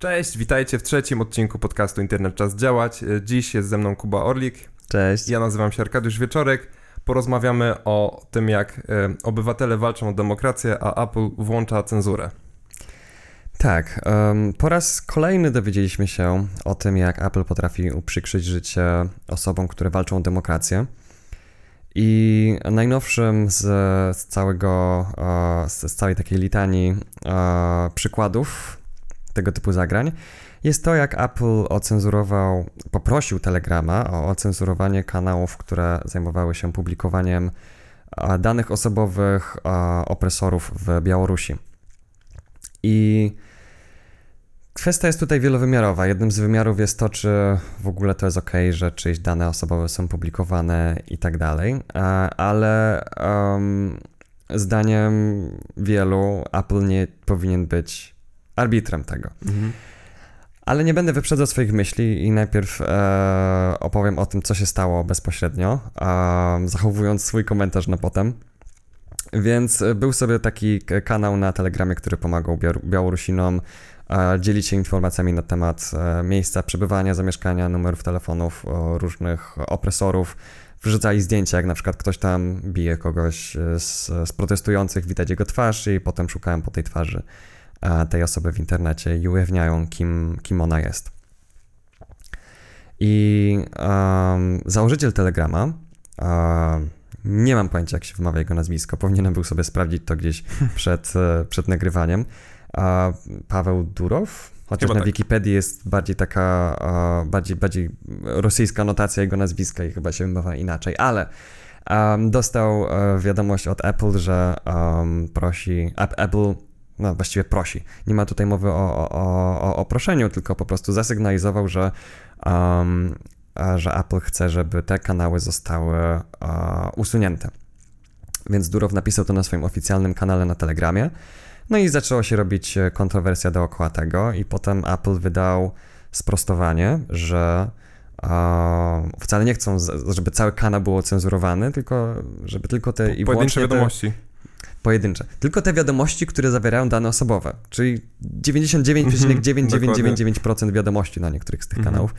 Cześć, witajcie w trzecim odcinku podcastu Internet Czas Działać. Dziś jest ze mną Kuba Orlik. Cześć. Ja nazywam się Arkadiusz Wieczorek. Porozmawiamy o tym, jak e, obywatele walczą o demokrację, a Apple włącza cenzurę. Tak, um, po raz kolejny dowiedzieliśmy się o tym, jak Apple potrafi uprzykrzyć życie osobom, które walczą o demokrację. I najnowszym z, z całego, e, z całej takiej litanii e, przykładów tego typu zagrań jest to, jak Apple ocenzurował, poprosił Telegrama o ocenzurowanie kanałów, które zajmowały się publikowaniem danych osobowych opresorów w Białorusi. I kwestia jest tutaj wielowymiarowa. Jednym z wymiarów jest to, czy w ogóle to jest ok, że czyjeś dane osobowe są publikowane i tak dalej, ale um, zdaniem wielu Apple nie powinien być arbitrem tego. Mhm. Ale nie będę wyprzedzał swoich myśli i najpierw e, opowiem o tym, co się stało bezpośrednio, e, zachowując swój komentarz na potem. Więc był sobie taki kanał na Telegramie, który pomagał Białorusinom e, dzielić się informacjami na temat e, miejsca przebywania, zamieszkania, numerów telefonów, różnych opresorów. Wrzucali zdjęcia, jak na przykład ktoś tam bije kogoś z, z protestujących, widać jego twarz i potem szukałem po tej twarzy tej osoby w internecie i ujawniają, kim, kim ona jest. I um, założyciel Telegrama, um, nie mam pojęcia, jak się wymawia jego nazwisko, powinienem był sobie sprawdzić to gdzieś przed, przed nagrywaniem. Paweł Durow, chociaż chyba na tak. Wikipedii jest bardziej taka, bardziej, bardziej rosyjska notacja jego nazwiska i chyba się wymawia inaczej, ale um, dostał e, wiadomość od Apple, że um, prosi, Apple no właściwie prosi. Nie ma tutaj mowy o, o, o, o proszeniu, tylko po prostu zasygnalizował, że, um, że Apple chce, żeby te kanały zostały uh, usunięte. Więc Durow napisał to na swoim oficjalnym kanale na Telegramie. No i zaczęła się robić kontrowersja dookoła tego, i potem Apple wydał sprostowanie, że wcale nie chcą, żeby cały kanał był cenzurowany, tylko żeby tylko te i Pojedyncze wiadomości. Te, pojedyncze. Tylko te wiadomości, które zawierają dane osobowe, czyli 99,9999% wiadomości na niektórych z tych mhm. kanałów.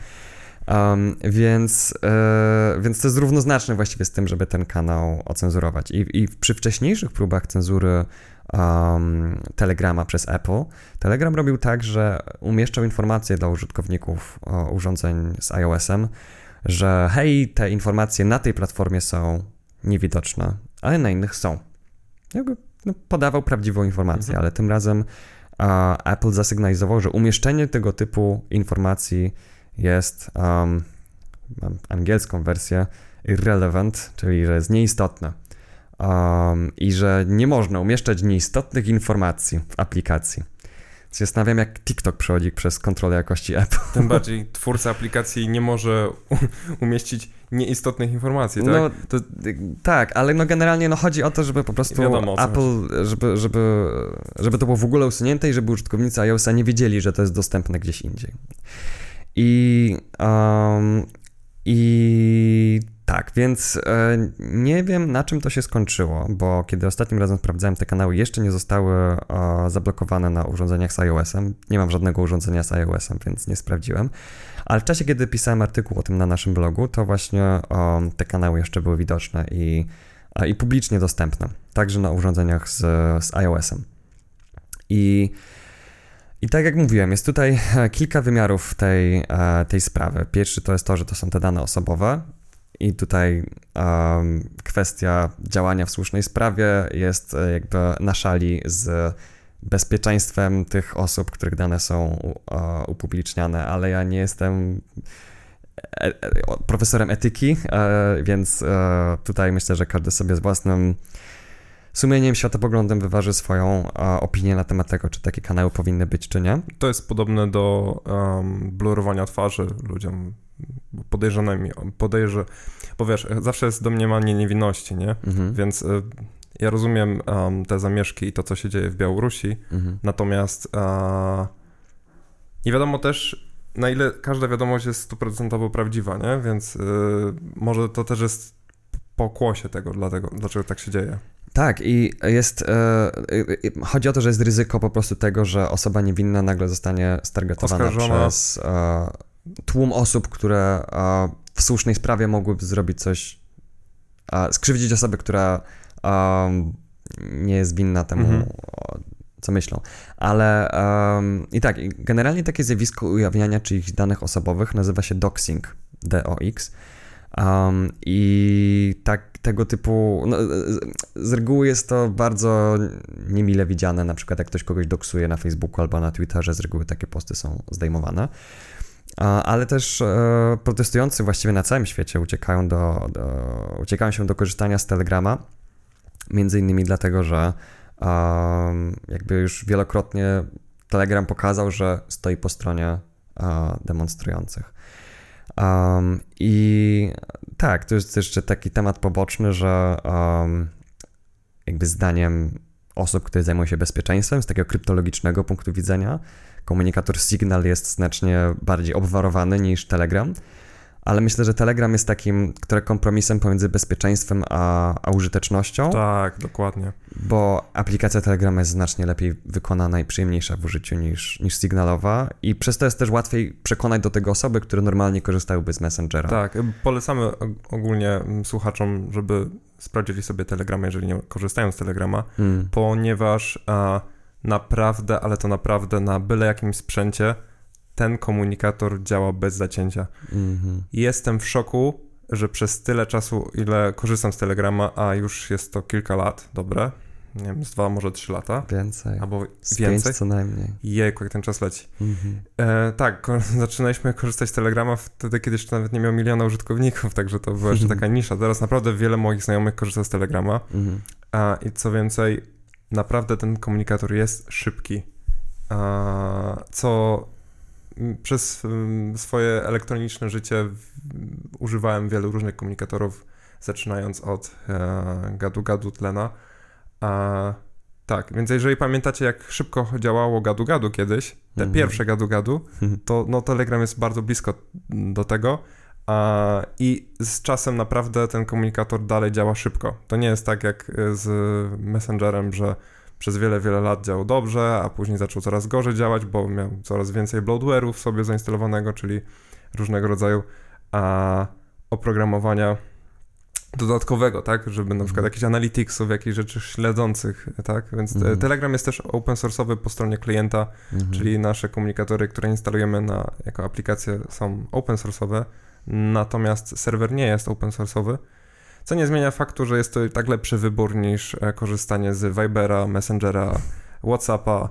Um, więc, e, więc to jest równoznaczne właściwie z tym, żeby ten kanał ocenzurować. I, i przy wcześniejszych próbach cenzury um, Telegrama przez Apple, Telegram robił tak, że umieszczał informacje dla użytkowników urządzeń z iOS-em, że hej, te informacje na tej platformie są niewidoczne, ale na innych są jakby no, podawał prawdziwą informację, mhm. ale tym razem Apple zasygnalizował, że umieszczenie tego typu informacji jest, um, mam angielską wersję, irrelevant, czyli że jest nieistotne. Um, I że nie można umieszczać nieistotnych informacji w aplikacji. Zastanawiam, jak TikTok przechodzi przez kontrolę jakości Apple. Tym bardziej twórca aplikacji nie może umieścić nieistotnych informacji, tak? No, to, tak, ale no generalnie no chodzi o to, żeby po prostu wiadomo, Apple, żeby, żeby, żeby to było w ogóle usunięte i żeby użytkownicy iOSa nie wiedzieli, że to jest dostępne gdzieś indziej. I, um, i tak, więc e, nie wiem na czym to się skończyło, bo kiedy ostatnim razem sprawdzałem te kanały, jeszcze nie zostały e, zablokowane na urządzeniach z iOS-em. Nie mam żadnego urządzenia z iOS-em, więc nie sprawdziłem. Ale w czasie, kiedy pisałem artykuł o tym na naszym blogu, to właśnie te kanały jeszcze były widoczne i, i publicznie dostępne, także na urządzeniach z, z iOS-em. I, I tak jak mówiłem, jest tutaj e, kilka wymiarów tej, tej sprawy. Pierwszy to jest to, że to są te dane osobowe, i tutaj um, kwestia działania w słusznej sprawie jest e, jakby na szali z bezpieczeństwem tych osób, których dane są upubliczniane, ale ja nie jestem e, e, profesorem etyki, e, więc tutaj myślę, że każdy sobie z własnym sumieniem, światopoglądem wyważy swoją opinię na temat tego, czy takie kanały powinny być, czy nie. To jest podobne do um, blurowania twarzy ludziom podejrzanymi, podejrze, bo wiesz, zawsze jest domniemanie niewinności, nie? Mhm. Więc ja rozumiem um, te zamieszki i to, co się dzieje w Białorusi, mhm. natomiast uh, nie wiadomo też, na ile każda wiadomość jest stuprocentowo prawdziwa, nie? Więc y, może to też jest pokłosie tego, dlatego, dlaczego tak się dzieje. Tak, i jest. E, chodzi o to, że jest ryzyko po prostu tego, że osoba niewinna nagle zostanie stargetowana przez e, tłum osób, które e, w słusznej sprawie mogłyby zrobić coś, skrzywdzić osobę, która nie jest winna temu, mhm. co myślą. Ale i tak, generalnie takie zjawisko ujawniania czyichś danych osobowych nazywa się doxing, D-O-X. Um, I tak, tego typu, no, z reguły jest to bardzo niemile widziane, na przykład jak ktoś kogoś doksuje na Facebooku albo na Twitterze, z reguły takie posty są zdejmowane. Ale też e, protestujący właściwie na całym świecie uciekają, do, do, uciekają się do korzystania z Telegrama, między innymi dlatego, że jakby już wielokrotnie Telegram pokazał, że stoi po stronie demonstrujących. Um, I tak, to jest jeszcze taki temat poboczny, że um, jakby zdaniem osób, które zajmują się bezpieczeństwem z takiego kryptologicznego punktu widzenia, komunikator Signal jest znacznie bardziej obwarowany niż Telegram ale myślę, że Telegram jest takim które kompromisem pomiędzy bezpieczeństwem a, a użytecznością. Tak, dokładnie. Bo aplikacja Telegrama jest znacznie lepiej wykonana i przyjemniejsza w użyciu niż, niż Signalowa i przez to jest też łatwiej przekonać do tego osoby, które normalnie korzystałyby z Messengera. Tak, polecamy ogólnie słuchaczom, żeby sprawdzili sobie Telegrama, jeżeli nie korzystają z Telegrama, hmm. ponieważ a, naprawdę, ale to naprawdę na byle jakim sprzęcie ten komunikator działa bez zacięcia. Mhm. Jestem w szoku, że przez tyle czasu, ile korzystam z Telegrama, a już jest to kilka lat, dobre, nie wiem, z dwa, może trzy lata. Więcej. Albo z więcej. co najmniej. Jejku, jak ten czas leci. Mhm. E, tak, zaczynaliśmy korzystać z Telegrama wtedy, kiedy jeszcze nawet nie miał miliona użytkowników, także to była jeszcze taka nisza. Teraz naprawdę wiele moich znajomych korzysta z Telegrama. Mhm. A, I co więcej, naprawdę ten komunikator jest szybki. Co przez swoje elektroniczne życie używałem wielu różnych komunikatorów, zaczynając od e, gadu-gadu tlena. A, tak, więc jeżeli pamiętacie, jak szybko działało gadu-gadu kiedyś, te mhm. pierwsze gadu-gadu, to no, Telegram jest bardzo blisko do tego. I z czasem naprawdę ten komunikator dalej działa szybko. To nie jest tak jak z Messengerem, że przez wiele, wiele lat działał dobrze, a później zaczął coraz gorzej działać, bo miał coraz więcej bloatware'ów sobie zainstalowanego, czyli różnego rodzaju a, oprogramowania dodatkowego, tak, żeby na przykład mhm. jakichś analyticsów, jakichś rzeczy śledzących, tak, więc mhm. Telegram jest też open source'owy po stronie klienta, mhm. czyli nasze komunikatory, które instalujemy na, jako aplikacje są open source'owe, natomiast serwer nie jest open source'owy, co nie zmienia faktu, że jest to tak lepszy wybór niż e, korzystanie z Vibera, Messengera, Whatsappa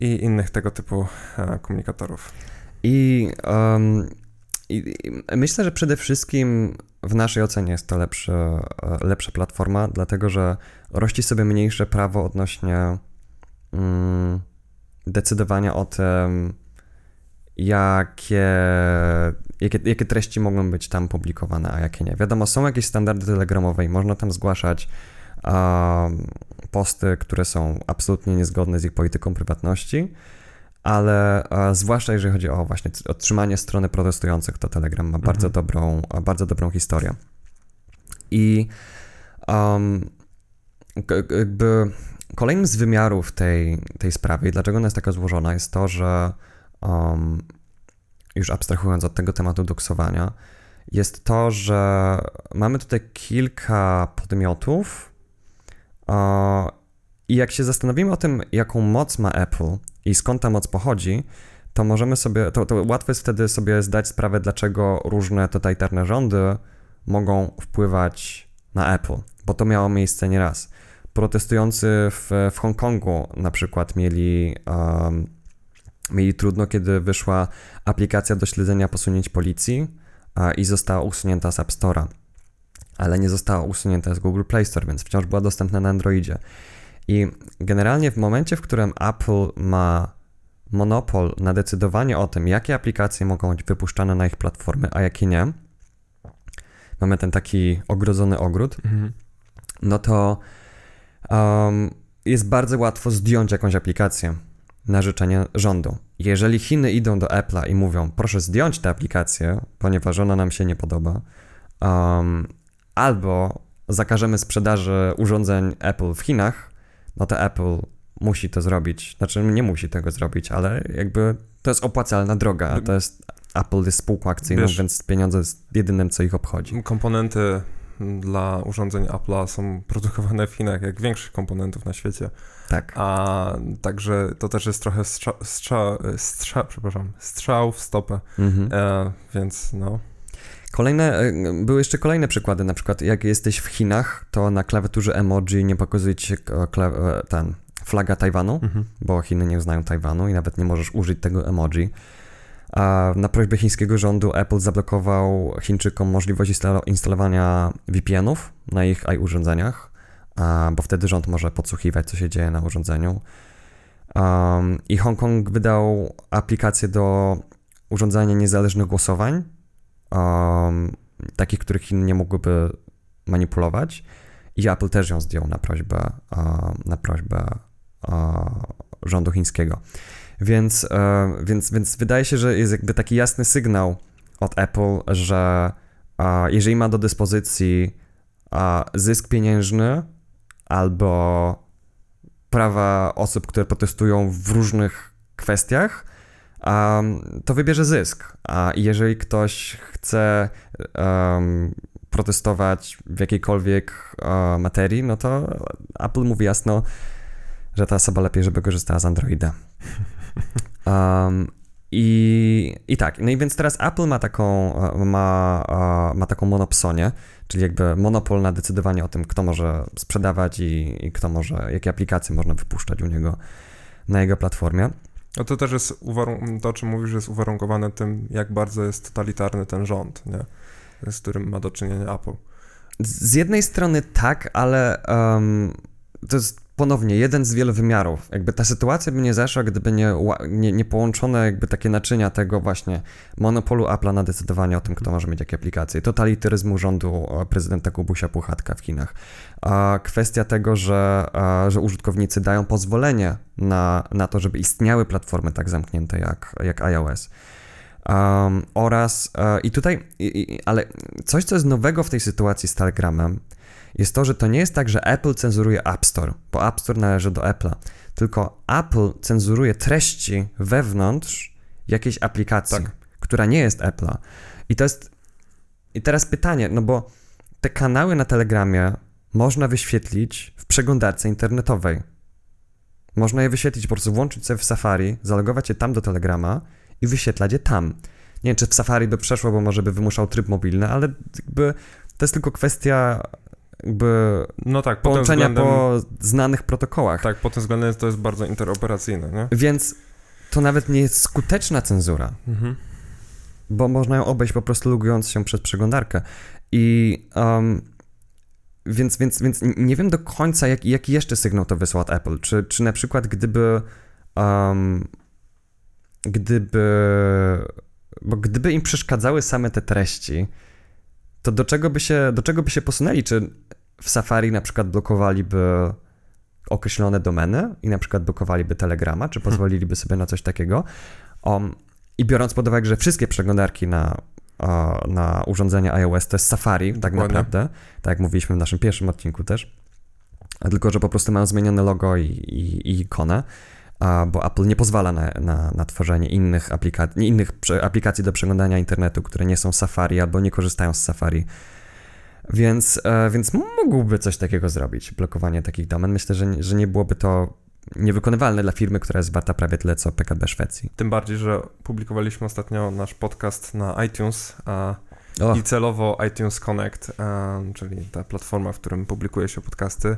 i innych tego typu e, komunikatorów. I, um, i, i myślę, że przede wszystkim w naszej ocenie jest to lepsze, lepsza platforma, dlatego że rości sobie mniejsze prawo odnośnie mm, decydowania o tym, jakie, jakie, jakie treści mogą być tam publikowane, a jakie nie. Wiadomo, są jakieś standardy telegramowe i można tam zgłaszać posty, które są absolutnie niezgodne z ich polityką prywatności, ale zwłaszcza jeżeli chodzi o właśnie otrzymanie strony protestujących, to Telegram ma mhm. bardzo, dobrą, bardzo dobrą historię. I um, jakby kolejnym z wymiarów tej, tej sprawy, dlaczego ona jest taka złożona, jest to, że um, już abstrahując od tego tematu doksowania, jest to, że mamy tutaj kilka podmiotów uh, i jak się zastanowimy o tym, jaką moc ma Apple i skąd ta moc pochodzi, to możemy sobie, to, to łatwo jest wtedy sobie zdać sprawę, dlaczego różne totalitarne rządy mogą wpływać na Apple, bo to miało miejsce nieraz. Protestujący w, w Hongkongu na przykład mieli um, mieli trudno, kiedy wyszła aplikacja do śledzenia posunięć policji i została usunięta z App Store'a, ale nie została usunięta z Google Play Store, więc wciąż była dostępna na Androidzie. I generalnie w momencie, w którym Apple ma monopol na decydowanie o tym, jakie aplikacje mogą być wypuszczane na ich platformy, a jakie nie, mamy ten taki ogrodzony ogród, mhm. no to um, jest bardzo łatwo zdjąć jakąś aplikację na życzenie rządu. Jeżeli Chiny idą do Apple'a i mówią, proszę zdjąć tę aplikację, ponieważ ona nam się nie podoba, um, albo zakażemy sprzedaży urządzeń Apple w Chinach, no to Apple musi to zrobić. Znaczy nie musi tego zrobić, ale jakby to jest opłacalna droga. To jest Apple jest spółką akcyjną, Wiesz, więc pieniądze jest jedynym, co ich obchodzi. Komponenty dla urządzeń Apple'a są produkowane w Chinach, jak większych komponentów na świecie. Tak. A także to też jest trochę strzał, strzał, strzał przepraszam, strzał w stopę, mhm. e, więc no. Kolejne, e, były jeszcze kolejne przykłady, na przykład jak jesteś w Chinach, to na klawiaturze emoji nie pokazuje ci się e, ten, flaga Tajwanu, mhm. bo Chiny nie uznają Tajwanu i nawet nie możesz użyć tego emoji. Na prośbę chińskiego rządu Apple zablokował Chińczykom możliwość instalowania VPN-ów na ich urządzeniach, bo wtedy rząd może podsłuchiwać, co się dzieje na urządzeniu. I Hongkong wydał aplikację do urządzania niezależnych głosowań, takich, których Chiny nie mogłyby manipulować. I Apple też ją zdjął na prośbę, na prośbę rządu chińskiego. Więc, e, więc, więc wydaje się, że jest jakby taki jasny sygnał od Apple, że jeżeli ma do dyspozycji zysk pieniężny albo prawa osób, które protestują w różnych kwestiach, to wybierze zysk. A jeżeli ktoś chce protestować w jakiejkolwiek materii, no to Apple mówi jasno, że ta osoba lepiej, żeby korzystała z Androida. Um, i, I tak, no i więc teraz Apple ma taką, e, ma, e, ma taką monopsonię, czyli jakby monopol na decydowanie o tym, kto może sprzedawać i, i kto może, jakie aplikacje można wypuszczać u niego na jego platformie. No to też jest, to o czym mówisz, jest uwarunkowane tym, jak bardzo jest totalitarny ten rząd, nie? z którym ma do czynienia Apple. Z jednej strony tak, ale um, to jest ponownie jeden z wielu wymiarów. Jakby ta sytuacja by nie zaszła, gdyby nie, nie, nie połączone jakby takie naczynia tego właśnie monopolu Apple'a na decydowanie o tym, kto może mieć jakie aplikacje, totalitaryzmu rządu prezydenta Kubusia Puchatka w Chinach, a kwestia tego, że, że użytkownicy dają pozwolenie na, na to, żeby istniały platformy tak zamknięte jak, jak iOS. Um, oraz uh, i tutaj, i, i, ale coś, co jest nowego w tej sytuacji z Telegramem, jest to, że to nie jest tak, że Apple cenzuruje App Store, bo App Store należy do Apple'a, tylko Apple cenzuruje treści wewnątrz jakiejś aplikacji, tak. która nie jest Apple'a. I to jest. I teraz pytanie, no bo te kanały na Telegramie można wyświetlić w przeglądarce internetowej. Można je wyświetlić, po prostu włączyć sobie w Safari, zalogować je tam do Telegrama i wyświetlać je tam. Nie wiem, czy w Safari by przeszło, bo może by wymuszał tryb mobilny, ale jakby to jest tylko kwestia jakby no tak, połączenia względem, po znanych protokołach. Tak, pod tym względem to jest bardzo interoperacyjne, nie? Więc to nawet nie jest skuteczna cenzura, mhm. bo można ją obejść po prostu logując się przez przeglądarkę. I um, więc, więc, więc nie wiem do końca, jak, jaki jeszcze sygnał to wysłał Apple. Czy, czy na przykład gdyby um, gdyby bo gdyby im przeszkadzały same te treści, to do czego by się, do czego by się posunęli? Czy w Safari na przykład blokowaliby określone domeny i na przykład blokowaliby Telegrama, czy hmm. pozwoliliby sobie na coś takiego? Um, I biorąc pod uwagę, że wszystkie przeglądarki na, na urządzenia iOS to jest Safari, tak naprawdę, tak jak mówiliśmy w naszym pierwszym odcinku też, tylko że po prostu mają zmienione logo i, i, i ikonę, bo Apple nie pozwala na, na, na tworzenie innych, aplikacji, innych aplikacji do przeglądania internetu, które nie są Safari albo nie korzystają z Safari. Więc, e, więc mógłby coś takiego zrobić, blokowanie takich domen. Myślę, że, że nie byłoby to niewykonywalne dla firmy, która jest warta prawie tyle co PKB Szwecji. Tym bardziej, że publikowaliśmy ostatnio nasz podcast na iTunes a, i celowo iTunes Connect, a, czyli ta platforma, w którym publikuje się podcasty,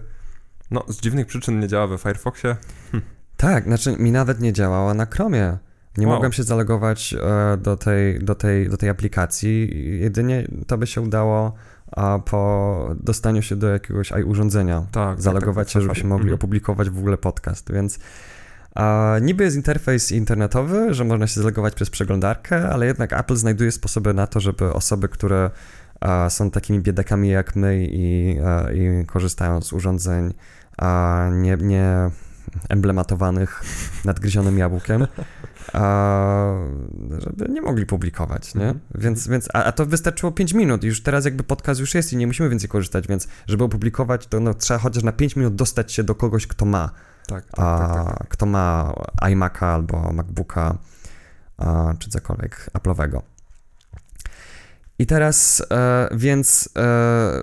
no z dziwnych przyczyn nie działa we Firefoxie. Hm. Tak, znaczy mi nawet nie działała na Chromie. Nie wow. mogłem się zalogować e, do tej, do, tej, do tej aplikacji. Jedynie to by się udało a po dostaniu się do jakiegoś urządzenia. Tak, tak zalogować tak, się, żebyśmy mogli mhm. opublikować w ogóle podcast, więc a, niby jest interfejs internetowy, że można się zalogować przez przeglądarkę, ale jednak Apple znajduje sposoby na to, żeby osoby, które a, są takimi biedakami jak my i, a, i korzystają z urządzeń nie, nie emblematowanych nadgryzionym jabłkiem, a, żeby nie mogli publikować, nie? Mhm. Więc, więc a, a, to wystarczyło 5 minut i już teraz jakby podcast już jest i nie musimy więcej korzystać, więc żeby opublikować, to no, trzeba chociaż na 5 minut dostać się do kogoś, kto ma. Tak, tak, a, tak, tak, tak. Kto ma iMac'a albo MacBooka a, czy cokolwiek Apple'owego. I teraz, e, więc, e,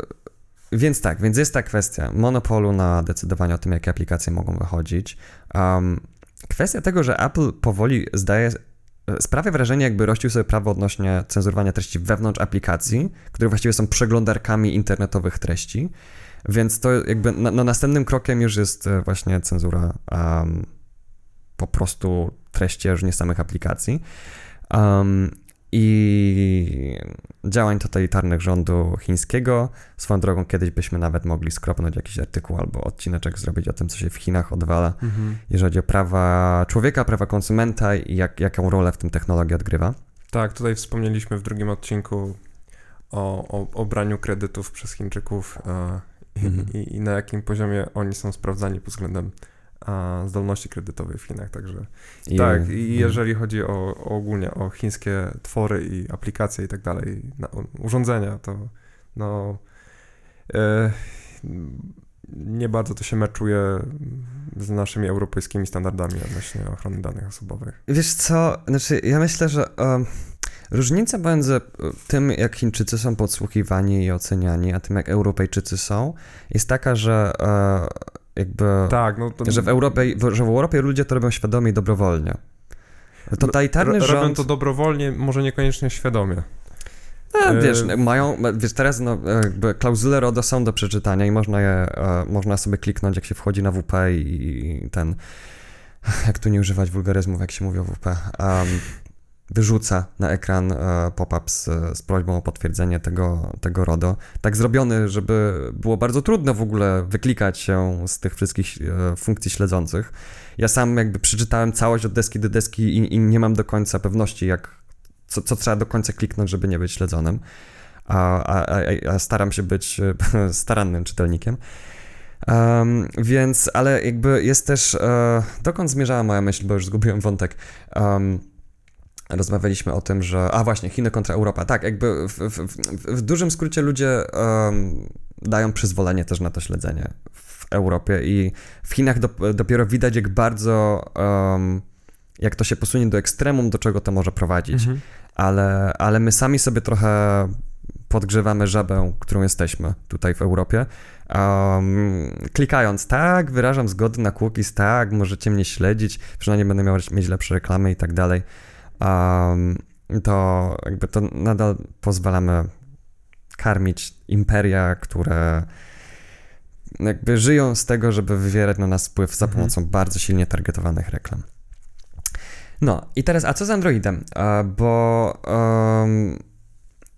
więc tak, więc jest ta kwestia monopolu na decydowanie o tym, jakie aplikacje mogą wychodzić. Um, kwestia tego, że Apple powoli zdaje, e, sprawia wrażenie, jakby rościł sobie prawo odnośnie cenzurowania treści wewnątrz aplikacji, które właściwie są przeglądarkami internetowych treści. Więc to jakby na, następnym krokiem już jest e, właśnie cenzura um, po prostu treści, a już nie samych aplikacji. Um, i działań totalitarnych rządu chińskiego. Swoją drogą kiedyś byśmy nawet mogli skropnąć jakiś artykuł albo odcineczek zrobić o tym, co się w Chinach odwala, mhm. jeżeli chodzi o prawa człowieka, prawa konsumenta i jak, jaką rolę w tym technologia odgrywa. Tak, tutaj wspomnieliśmy w drugim odcinku o, o, o braniu kredytów przez Chińczyków e, mhm. i, i, na jakim poziomie oni są sprawdzani pod względem zdolności kredytowej w Chinach, także I, tak, i mhm. jeżeli chodzi o, o, ogólnie o chińskie twory i aplikacje i tak dalej, na, urządzenia, to no e, nie bardzo to się meczuje z naszymi europejskimi standardami odnośnie ochrony danych osobowych. Wiesz co, znaczy ja myślę, że um, różnica między tym, jak Chińczycy są podsłuchiwani i oceniani, a tym, jak Europejczycy są, jest taka, że uh, jakby, tak, no to... że, w Europie, że w Europie ludzie to robią świadomie i dobrowolnie. Totalitarny R- rząd... Robią to dobrowolnie, może niekoniecznie świadomie. No, wiesz, mają, wiesz, teraz no, jakby klauzule RODO są do przeczytania i można je, e, można sobie kliknąć, jak się wchodzi na WP i, i ten, jak tu nie używać wulgaryzmów, jak się mówi o WP. Um, wyrzuca na ekran e, pop-up z, z, prośbą o potwierdzenie tego, tego RODO. Tak zrobiony, żeby było bardzo trudno w ogóle wyklikać się z tych wszystkich e, funkcji śledzących. Ja sam jakby przeczytałem całość od deski do deski i, i nie mam do końca pewności, jak, co, co, trzeba do końca kliknąć, żeby nie być śledzonym. A, a, a staram się być starannym czytelnikiem. Um, więc, ale jakby jest też, e, dokąd zmierzała moja myśl, bo już zgubiłem wątek. Um, rozmawialiśmy o tym, że. A właśnie, Chiny kontra Europa. Tak, jakby w, w, w dużym skrócie ludzie um, dają przyzwolenie też na to śledzenie w Europie i w Chinach do, dopiero widać, jak bardzo. Um, jak to się posunie do ekstremum, do czego to może prowadzić. Mhm. Ale, ale my sami sobie trochę podgrzewamy żabę, którą jesteśmy tutaj w Europie. Um, klikając tak, wyrażam zgodę na cookies, tak, możecie mnie śledzić, przynajmniej będę miał mieć lepsze reklamy i tak dalej to jakby to nadal pozwalamy karmić imperia, które jakby żyją z tego, żeby wywierać na nas wpływ za mhm. pomocą mhm. bardzo silnie targetowanych reklam. No i teraz, a co z Androidem? bo um,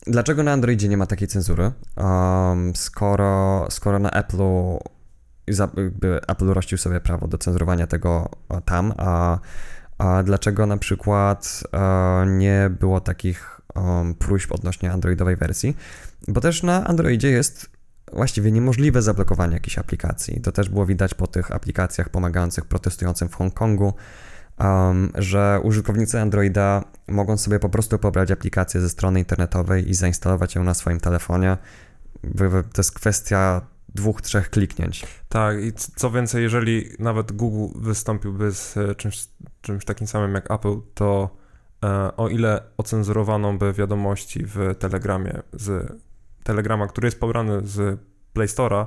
dlaczego na Androidzie nie ma takiej cenzury? Um, skoro, skoro na Apple'u Apple rościł sobie prawo do cenzurowania tego tam, a a dlaczego na przykład e, nie było takich um, próśb odnośnie androidowej wersji? Bo też na Androidzie jest właściwie niemożliwe zablokowanie jakiejś aplikacji. To też było widać po tych aplikacjach pomagających protestującym w Hongkongu, um, że użytkownicy Androida mogą sobie po prostu pobrać aplikację ze strony internetowej i zainstalować ją na swoim telefonie. To jest kwestia dwóch, trzech kliknięć. Tak, i co więcej, jeżeli nawet Google wystąpiłby z e, czymś, czymś takim samym jak Apple, to e, o ile ocenzurowano by wiadomości w Telegramie z Telegrama, który jest pobrany z Play Store'a,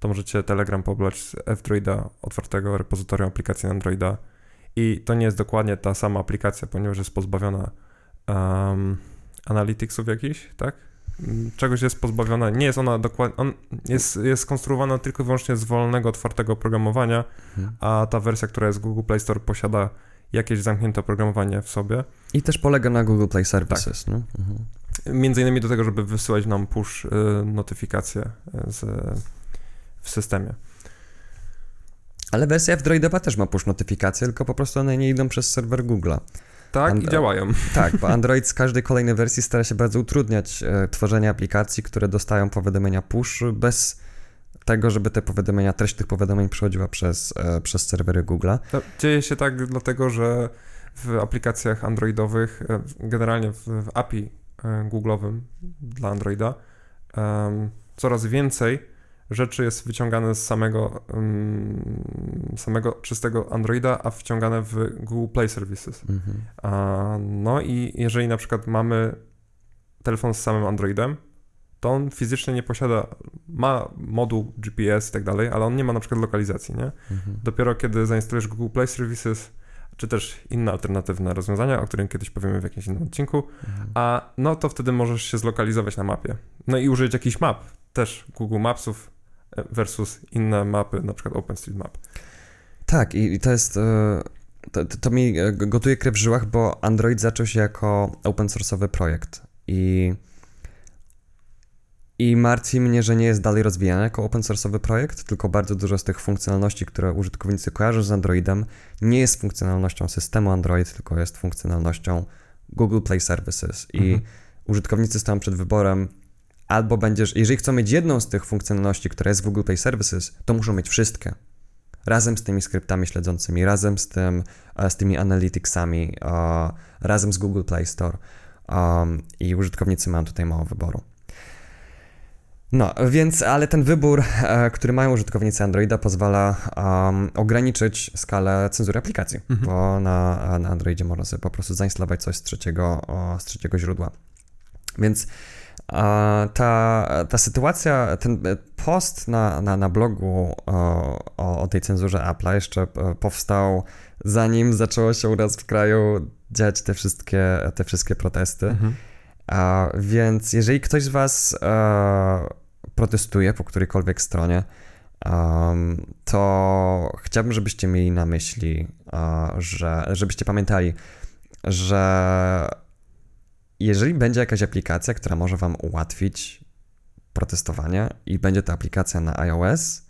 to możecie Telegram pobrać z F-Droida, otwartego repozytorium aplikacji Androida i to nie jest dokładnie ta sama aplikacja, ponieważ jest pozbawiona um, analyticsów jakichś, tak? Czegoś jest pozbawiona. Nie jest ona dokładnie, on jest, jest skonstruowana tylko i wyłącznie z wolnego, otwartego oprogramowania, mhm. a ta wersja, która jest w Google Play Store posiada jakieś zamknięte oprogramowanie w sobie. I też polega na Google Play Services, tak. Mhm. Między innymi do tego, żeby wysyłać nam push y, notyfikacje z, w systemie. Ale wersja F-Droidowa też ma push notyfikacje, tylko po prostu one nie idą przez serwer Google'a. Tak, And i działają. Tak, bo Android z każdej kolejnej wersji stara się bardzo utrudniać e, tworzenie aplikacji, które dostają powiadomienia push bez tego, żeby te powiadomienia, treść tych powiadomień przechodziła przez, e, przez serwery Google'a. Dzieje się tak dlatego, że w aplikacjach androidowych, e, generalnie w, w API e, Google'owym dla Androida, coraz więcej rzeczy jest wyciągane z samego, um, samego czystego Androida, a wciągane w Google Play Services. Mhm. no i jeżeli na przykład mamy telefon z samym Androidem, to on fizycznie nie posiada, ma moduł GPS i tak dalej, ale on nie ma na przykład lokalizacji, nie? Mhm. Dopiero kiedy zainstalujesz Google Play Services, czy też inne alternatywne rozwiązania, o którym kiedyś powiemy w jakimś innym odcinku, mhm. a no to wtedy możesz się zlokalizować na mapie. No i użyć jakichś map, też Google Mapsów versus inne mapy, na przykład OpenStreetMap. Tak, i, i to jest... E, to, to, mi e, gotuje krew w żyłach, bo Android zaczął się jako open source'owy projekt i i martwi mnie, że nie jest dalej rozwijany jako open source'owy projekt, tylko bardzo dużo z tych funkcjonalności, które użytkownicy kojarzą z Androidem, nie jest funkcjonalnością systemu Android, tylko jest funkcjonalnością Google Play Services. I mhm. użytkownicy stoją przed wyborem, albo będziesz, jeżeli chcą mieć jedną z tych funkcjonalności, która jest w Google Play Services, to muszą mieć wszystkie. Razem z tymi skryptami śledzącymi, razem z, tym, e, z tymi analyticsami, razem z Google Play Store. Um, I użytkownicy mają tutaj mało wyboru. No, więc, ale ten wybór, e, który mają użytkownicy Androida, pozwala um, ograniczyć skalę cenzury aplikacji, mhm. bo na, na Androidzie można sobie po prostu zainstalować coś z trzeciego, o, z trzeciego źródła. Więc ta, ta sytuacja, ten post na, na, na blogu o, o, tej cenzurze Apple'a jeszcze e, powstał zanim zaczęło się u nas w kraju dziać te wszystkie, te wszystkie protesty. Mhm. A, więc jeżeli ktoś z Was e, protestuje po którejkolwiek stronie, um, to chciałbym, żebyście mieli na myśli, e, że, żebyście pamiętali, że jeżeli będzie jakaś aplikacja, która może Wam ułatwić protestowanie i będzie to aplikacja na iOS,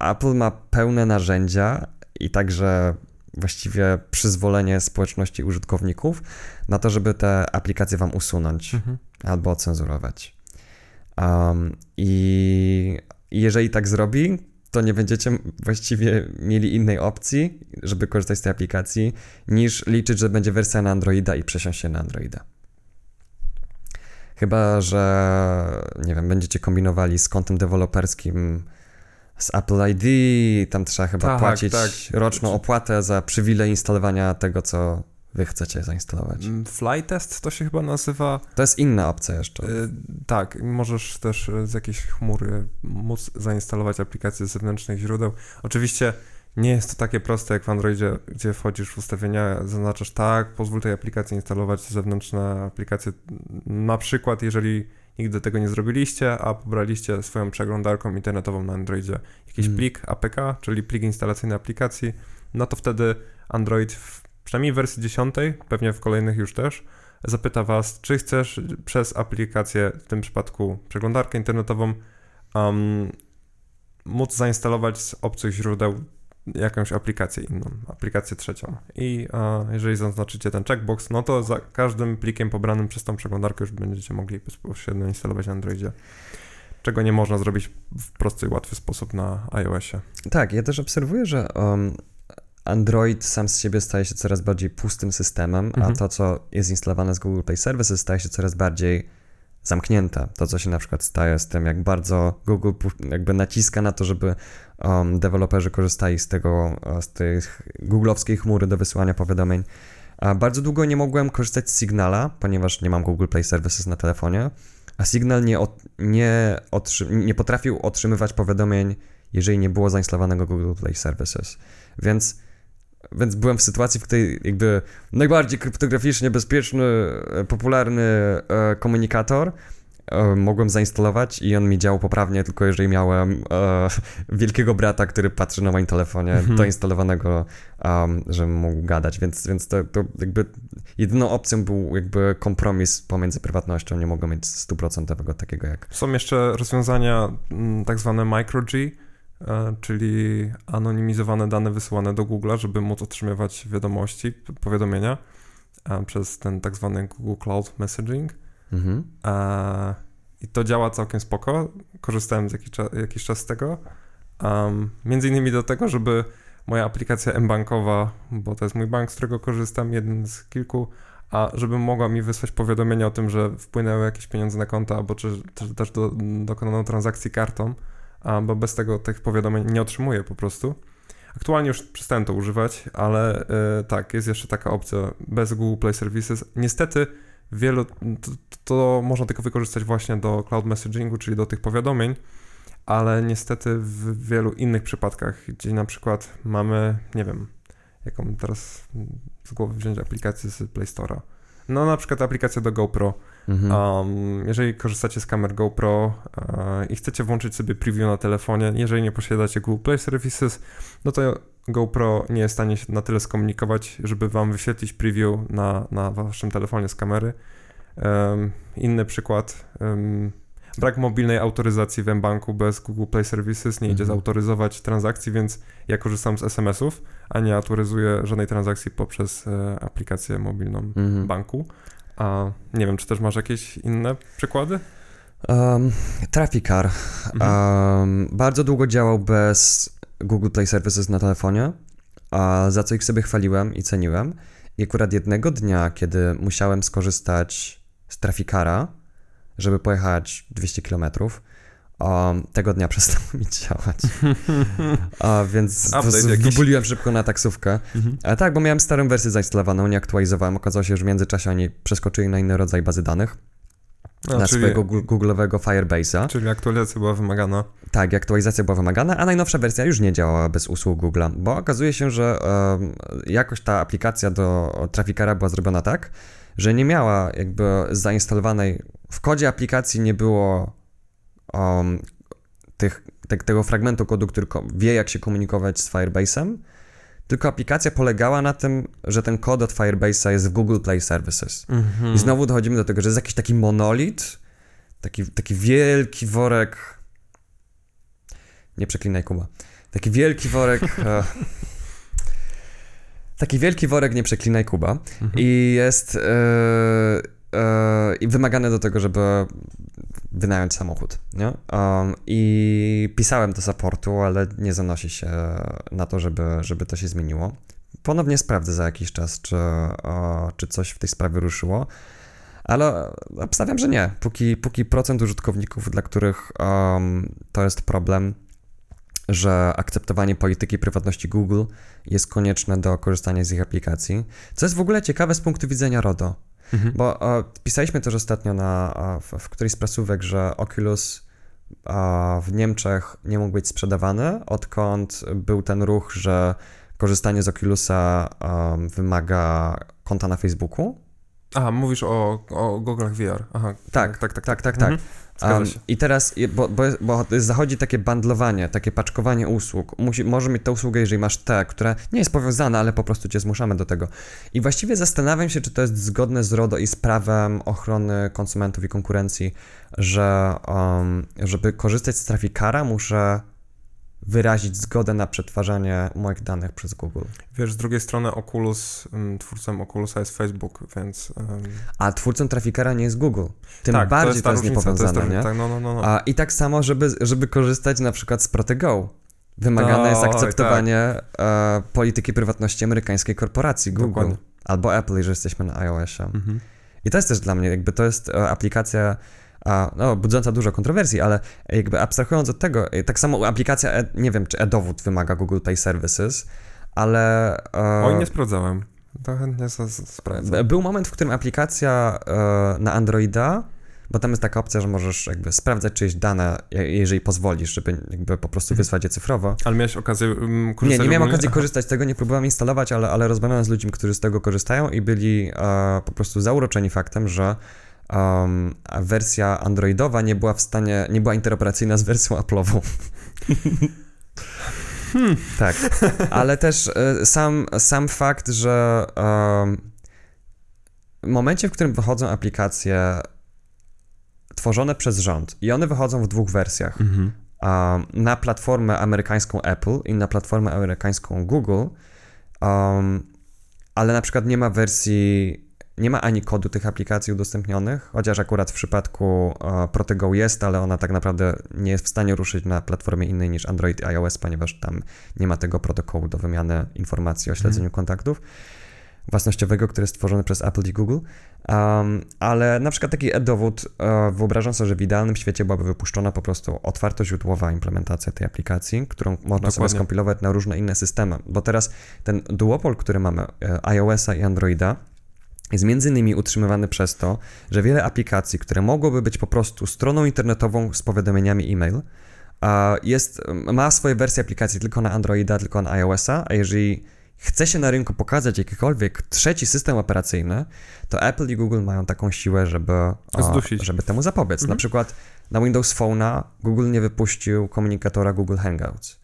Apple ma pełne narzędzia i także właściwie przyzwolenie społeczności użytkowników na to, żeby te aplikacje wam usunąć mhm. albo ocenzurować. Um, I jeżeli tak zrobi, to nie będziecie właściwie mieli innej opcji, żeby korzystać z tej aplikacji, niż liczyć, że będzie wersja na Androida i przesiąść się na Androida. Chyba, że nie wiem, będziecie kombinowali z kontem deweloperskim z Apple ID, tam trzeba chyba tak, płacić tak. roczną opłatę za przywilej instalowania tego, co wy chcecie zainstalować. Mm, Flytest to się chyba nazywa. To jest inna opcja jeszcze. Yy, tak, możesz też z jakiejś chmury móc zainstalować aplikacje z zewnętrznych źródeł. Oczywiście nie jest to takie proste jak w Androidzie, gdzie wchodzisz w ustawienia, zaznaczasz tak, pozwól tej aplikacji instalować zewnętrzne aplikacje. Na przykład, jeżeli nigdy tego nie zrobiliście, a pobraliście swoją przeglądarką internetową na Androidzie jakiś hmm. plik APK, czyli plik instalacyjny aplikacji, no to wtedy Android, przynajmniej w wersji 10, pewnie w kolejnych już też, zapyta Was, czy chcesz przez aplikację, w tym przypadku przeglądarkę internetową, um, móc zainstalować z obcych źródeł jakąś aplikację inną, aplikację trzecią. I a, jeżeli zaznaczycie ten checkbox, no to za każdym plikiem pobranym przez tą przeglądarkę już będziecie mogli bezpośrednio instalować na Androidzie. Czego nie można zrobić w prosty i łatwy sposób na iOSie. Tak, ja też obserwuję, że um, Android sam z siebie staje się coraz bardziej pustym systemem, mhm. a to, co jest instalowane z Google Play Services, staje się coraz bardziej zamknięte. To, co się na przykład staje z tym, jak bardzo Google jakby naciska na to, żeby um, deweloperzy korzystali z tego, e, z tej googlowskiej chmury do wysyłania powiadomień. A bardzo długo nie mogłem korzystać z Signala, ponieważ nie mam Google Play Services na telefonie, a Signal nie, od, nie, nie potrafił otrzymywać powiadomień, jeżeli nie było zainstalowanego Google Play Services. Więc więc byłem w sytuacji, w której jakby najbardziej kryptograficznie bezpieczny, e, popularny e, komunikator e, mogłem zainstalować i on mi działał poprawnie, tylko jeżeli miałem e, wielkiego brata, który patrzy na moim telefonie, mhm. doinstalowanego, um, żebym mógł gadać, więc, więc to, to jakby jedyną opcją był jakby kompromis pomiędzy prywatnością, nie mogłem mieć stuprocentowego takiego jak... Są jeszcze rozwiązania mm, tak zwane micro G, E, czyli anonimizowane dane wysyłane do Google, żeby móc otrzymywać wiadomości, powiadomienia e, przez ten tak zwany Google Cloud Messaging. Mhm. E, I to działa całkiem spoko. Korzystałem z jakiś, czas, jakiś czas z tego. Um, między innymi do tego, żeby moja aplikacja mBankowa, bo to jest mój bank, z którego korzystam, jeden z kilku, a żeby mogła mi wysłać powiadomienie o tym, że wpłynęły jakieś pieniądze na konto, albo czy, czy też do, dokonano transakcji kartą, bo bez tego tych powiadomień nie otrzymuję po prostu. Aktualnie już przestałem to używać, ale y, tak, jest jeszcze taka opcja bez Google Play Services. Niestety wielu, to, to, można tylko wykorzystać właśnie do cloud messagingu, czyli do tych powiadomień, ale niestety w wielu innych przypadkach, gdzie na przykład mamy, nie wiem, jaką teraz z głowy wziąć aplikację z Play Store'a. No na przykład aplikacja do GoPro. Mhm. Um, jeżeli korzystacie z kamer GoPro uh, i chcecie włączyć sobie preview na telefonie, jeżeli nie posiadacie Google Play Services, no to GoPro nie jest w stanie się na tyle skomunikować, żeby wam wyświetlić preview na, na waszym telefonie z kamery. Um, inny przykład. Um, brak mobilnej autoryzacji w mBanku bez Google Play Services nie idzie mhm. zautoryzować transakcji, więc ja korzystam z SMS-ów, a nie autoryzuję żadnej transakcji poprzez e, aplikację mobilną mhm. banku. A nie wiem, czy też masz jakieś inne przykłady? Um, Traficar. Mhm. Um, bardzo długo działał bez Google Play Services na telefonie, a za co ich sobie chwaliłem i ceniłem. I akurat jednego dnia, kiedy musiałem skorzystać z Trafikara, żeby pojechać 200 km, um, tego dnia przestał mi działać. A, więc wybuliłem szybko na taksówkę. Mhm. A tak, bo miałem starą wersję zainstalowaną, nie aktualizowałem. Okazało się, że w międzyczasie oni przeskoczyli na inny rodzaj bazy danych. A, na swojego Google'owego Firebase'a. Czyli aktualizacja była wymagana. Tak, aktualizacja była wymagana, a najnowsza wersja już nie działała bez usług Google'a, bo okazuje się, że um, jakoś ta aplikacja do Trafikara była zrobiona tak, że nie miała jakby zainstalowanej, w kodzie aplikacji nie było um, tych, te, tego fragmentu kodu, który wie jak się komunikować z Firebase'em, tylko aplikacja polegała na tym, że ten kod od Firebase'a jest w Google Play Services. Mm-hmm. I znowu dochodzimy do tego, że jest jakiś taki monolit, taki, taki wielki worek. Nie przeklinaj Kuba. Taki wielki worek. e, taki wielki worek, nie przeklinaj Kuba. Mm-hmm. I jest. E, I wymagane do tego, żeby wynająć samochód, nie? Um, I pisałem do supportu, ale nie zanosi się na to, żeby, żeby to się zmieniło. Ponownie sprawdzę za jakiś czas, czy, o, czy coś w tej sprawie ruszyło, ale obstawiam, że nie. Póki, póki procent użytkowników, dla których um, to jest problem, że akceptowanie polityki prywatności Google jest konieczne do korzystania z ich aplikacji, co jest w ogóle ciekawe z punktu widzenia RODO Mhm. Bo o, pisaliśmy też ostatnio na, w, w którejś z prasówek, że Oculus w Niemczech nie mógł być sprzedawany, odkąd był ten ruch, że korzystanie z Oculusa um, wymaga konta na Facebooku. Aha, mówisz o, o goglach VR. Aha, tak, tak, tak, tak, tak. tak. Mhm. Um, I teraz, bo, bo, bo zachodzi takie bandlowanie, takie paczkowanie usług. Musi, może mieć tę usługę, jeżeli masz tę, która nie jest powiązana, ale po prostu cię zmuszamy do tego. I właściwie zastanawiam się, czy to jest zgodne z RODO i z prawem ochrony konsumentów i konkurencji, że um, żeby korzystać z Trafikara, muszę wyrazić zgodę na przetwarzanie moich danych przez Google. Wiesz, z drugiej strony Oculus, twórcą Oculusa jest Facebook, więc... Um... A twórcą Trafikera nie jest Google. Tym tak, bardziej to jest, to jest niepowiązane, to jest nie? Tak, no, no, no, no. A, I tak samo, żeby, żeby korzystać na przykład z ProteGo. Wymagane jest akceptowanie tak. e, polityki prywatności amerykańskiej korporacji Google. Dokładnie. Albo Apple, jeżeli jesteśmy na iOSie. Mhm. I to jest też dla mnie, jakby to jest e, aplikacja a, no, budząca dużo kontrowersji, ale jakby abstrahując od tego, e, tak samo aplikacja, e, nie wiem, czy e-dowód wymaga Google Pay Services, ale... E, Oj, nie sprawdzałem. To chętnie sprawdzę. Był moment, w którym aplikacja e, na Androida bo tam jest taka opcja, że możesz jakby sprawdzać czyjeś dane, jeżeli pozwolisz, żeby jakby po prostu mhm. wysłać je cyfrowo. Ale miałeś okazję um, korzystać? Nie, nie miałem okazji korzystać z tego, nie próbowałem instalować, ale, ale rozmawiałem z ludźmi, którzy z tego korzystają i byli e, po prostu zauroczeni faktem, że um, wersja androidowa nie była w stanie, nie była interoperacyjna z wersją Apple'ową. Hmm. Tak, ale też y, sam, sam fakt, że um, w momencie, w którym wychodzą aplikacje tworzone przez rząd i one wychodzą w dwóch wersjach, mhm. um, na platformę amerykańską Apple i na platformę amerykańską Google, um, ale na przykład nie ma wersji nie ma ani kodu tych aplikacji udostępnionych, chociaż akurat w przypadku e, Protego jest, ale ona tak naprawdę nie jest w stanie ruszyć na platformie innej niż Android i iOS, ponieważ tam nie ma tego protokołu do wymiany informacji o śledzeniu mhm. kontaktów własnościowego, który jest stworzony przez Apple i Google. Um, ale na przykład taki e-dowód, e, wyobrażam sobie, że w idealnym świecie byłaby wypuszczona po prostu otwarto źródłowa implementacja tej aplikacji, którą można Dokładnie. sobie skompilować na różne inne systemy. Bo teraz ten duopol, który mamy, e, iOS-a i Androida, jest między innymi utrzymywany przez to, że wiele aplikacji, które mogłyby być po prostu stroną internetową z powiadomieniami e-mail, jest, ma swoje wersje aplikacji tylko na Androida, tylko na iOS-a, a jeżeli chce się na rynku pokazać jakikolwiek trzeci system operacyjny, to Apple i Google mają taką siłę, żeby, żeby temu zapobiec. Mhm. Na przykład na Windows Phone'a Google nie wypuścił komunikatora Google Hangouts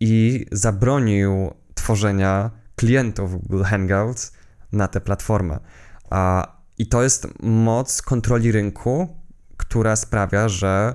i zabronił tworzenia klientów Google Hangouts na tę platformę. I to jest moc kontroli rynku, która sprawia, że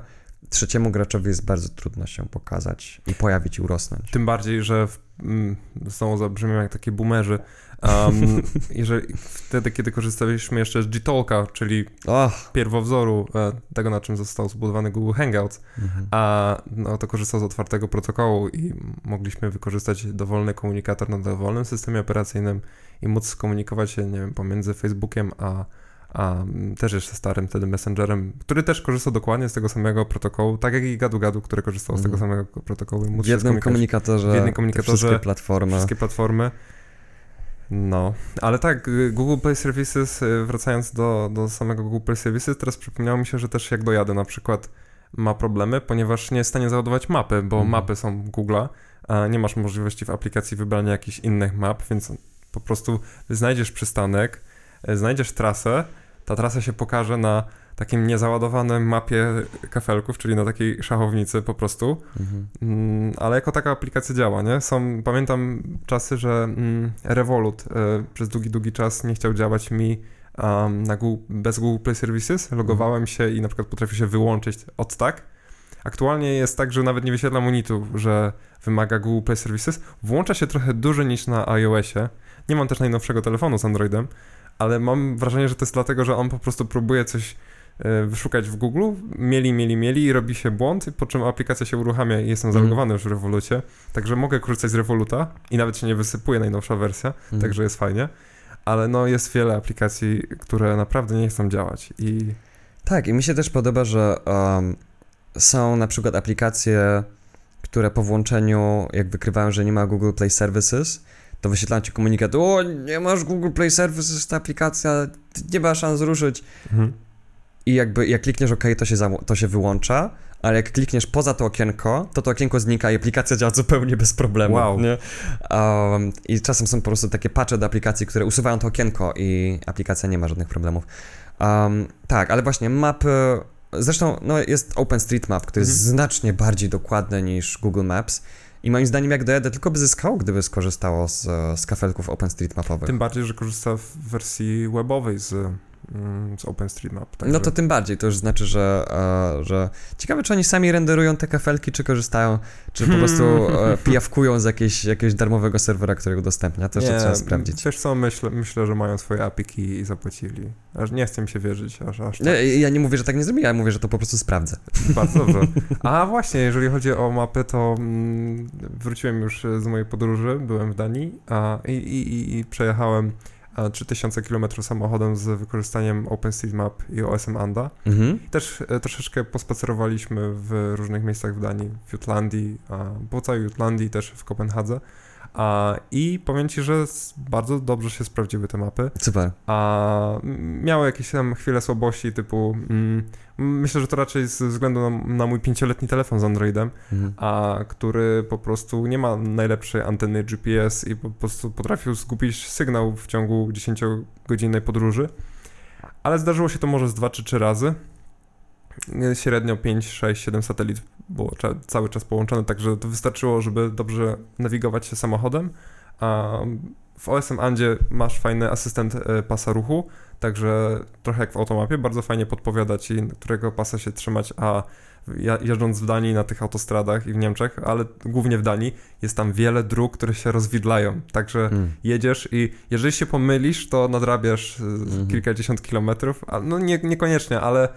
trzeciemu graczowi jest bardzo trudno się pokazać i pojawić i urosnąć. Tym bardziej, że w, mm, znowu zabrzmią jak takie boomerzy. Um, jeżeli, wtedy, kiedy korzystaliśmy jeszcze z Gtalka, czyli oh. pierwowzoru e, tego, na czym został zbudowany Google Hangouts, mhm. a no, to korzystał z otwartego protokołu i mogliśmy wykorzystać dowolny komunikator na dowolnym systemie operacyjnym i móc skomunikować się, nie wiem, pomiędzy Facebookiem a a też jeszcze starym wtedy Messengerem, który też korzystał dokładnie z tego samego protokołu, tak jak i Gadu Gadu, który korzystał z tego mhm. samego protokołu. W jednym komunikatorze, w jednym komunikatorze wszystkie platformy. Wszystkie platformy. No, ale tak, Google Play Services, y, wracając do, do samego Google Play Services, teraz przypomniało mi się, że też jak dojadę na przykład ma problemy, ponieważ nie jest w stanie załadować mapy, bo mhm. mapy są Google'a, a nie masz możliwości w aplikacji wybrania jakichś innych map, więc po prostu znajdziesz przystanek, y, znajdziesz trasę, ta trasa się pokaże na takim niezaładowanym mapie kafelków, czyli na takiej szachownicy po prostu. Mhm. Mm, ale jako taka aplikacja działa, nie? Są, pamiętam czasy, że mm, Revolut y, przez długi, długi czas nie chciał działać mi um, na Google, bez Google Play Services. Logowałem mhm. się i na przykład potrafię się wyłączyć od tak. Aktualnie jest tak, że nawet nie wyświetla monitu, że wymaga Google Play Services. Włącza się trochę dłużej niż na iOSie. Nie mam też najnowszego telefonu z Androidem, ale mam wrażenie, że to jest dlatego, że on po prostu próbuje coś e, wyszukać w Google, mieli, mieli, mieli i robi się błąd, po czym aplikacja się uruchamia i jestem zalogowany mm. już w Revolucie, także mogę korzystać z Revoluta i nawet się nie wysypuje najnowsza wersja, mm. także jest fajnie, ale no jest wiele aplikacji, które naprawdę nie chcą działać i... Tak, i mi się też podoba, że um, są na przykład aplikacje, które po włączeniu, jak wykrywają, że nie ma Google Play Services, to wyświetlają ci komunikat, o, nie masz Google Play Services, ta aplikacja, nie ma szans ruszyć. Mhm. I jakby jak klikniesz OK, to się, to się wyłącza, ale jak klikniesz poza to okienko, to to okienko znika i aplikacja działa zupełnie bez problemu. Wow. Nie? Um, I czasem są po prostu takie patche do aplikacji, które usuwają to okienko i aplikacja nie ma żadnych problemów. Um, tak, ale właśnie mapy Zresztą no, jest OpenStreetMap, który jest mhm. znacznie bardziej dokładny niż Google Maps i moim zdaniem, jak dojadę, tylko by zyskało, gdyby skorzystało z, z kafelków OpenStreetMapowych. Tym bardziej, że korzysta w wersji webowej z z OpenStreetMap. Także... No to tym bardziej, to już znaczy, że, że ciekawe, czy oni sami renderują te kafelki, czy korzystają, czy po prostu e, pijawkują z jakiegoś, jakiegoś darmowego serwera, który udostępnia, to jeszcze trzeba sprawdzić. Wiesz co, myślę, myślę, że mają swoje API i zapłacili. Aż nie chcę mi się wierzyć, aż, aż tak. nie, ja nie mówię, że tak nie zrobię, ja mówię, że to po prostu sprawdzę. Bardzo dobrze. A właśnie, jeżeli chodzi o mapy, to mm, wróciłem już z mojej podróży, byłem w Danii a, i, i, i przejechałem 3000 km samochodem z wykorzystaniem OpenStreetMap i OSM Anda. Mhm. Też e, troszeczkę pospacerowaliśmy w różnych miejscach w Danii, w Jutlandii, po całej Jutlandii, też w Kopenhadze. A, I powiem Ci, że bardzo dobrze się sprawdziły te mapy. Super. A miały jakieś tam chwile słabości, typu mm, myślę, że to raczej ze względu na, na mój pięcioletni telefon z Androidem, mhm. a który po prostu nie ma najlepszej anteny GPS i po prostu potrafił zgubić sygnał w ciągu 10-godzinnej podróży. Ale zdarzyło się to może z dwa czy trzy razy. Średnio 5, 6, 7 satelit było cały czas połączone, także to wystarczyło, żeby dobrze nawigować się samochodem. A w OSM Andzie masz fajny asystent e, pasa ruchu, także trochę jak w automapie, bardzo fajnie podpowiada ci, którego pasa się trzymać, a jeżdżąc w Danii na tych autostradach i w Niemczech, ale głównie w Danii, jest tam wiele dróg, które się rozwidlają. Także mm. jedziesz i jeżeli się pomylisz, to nadrabiasz mm. kilkadziesiąt kilometrów. No nie, niekoniecznie, ale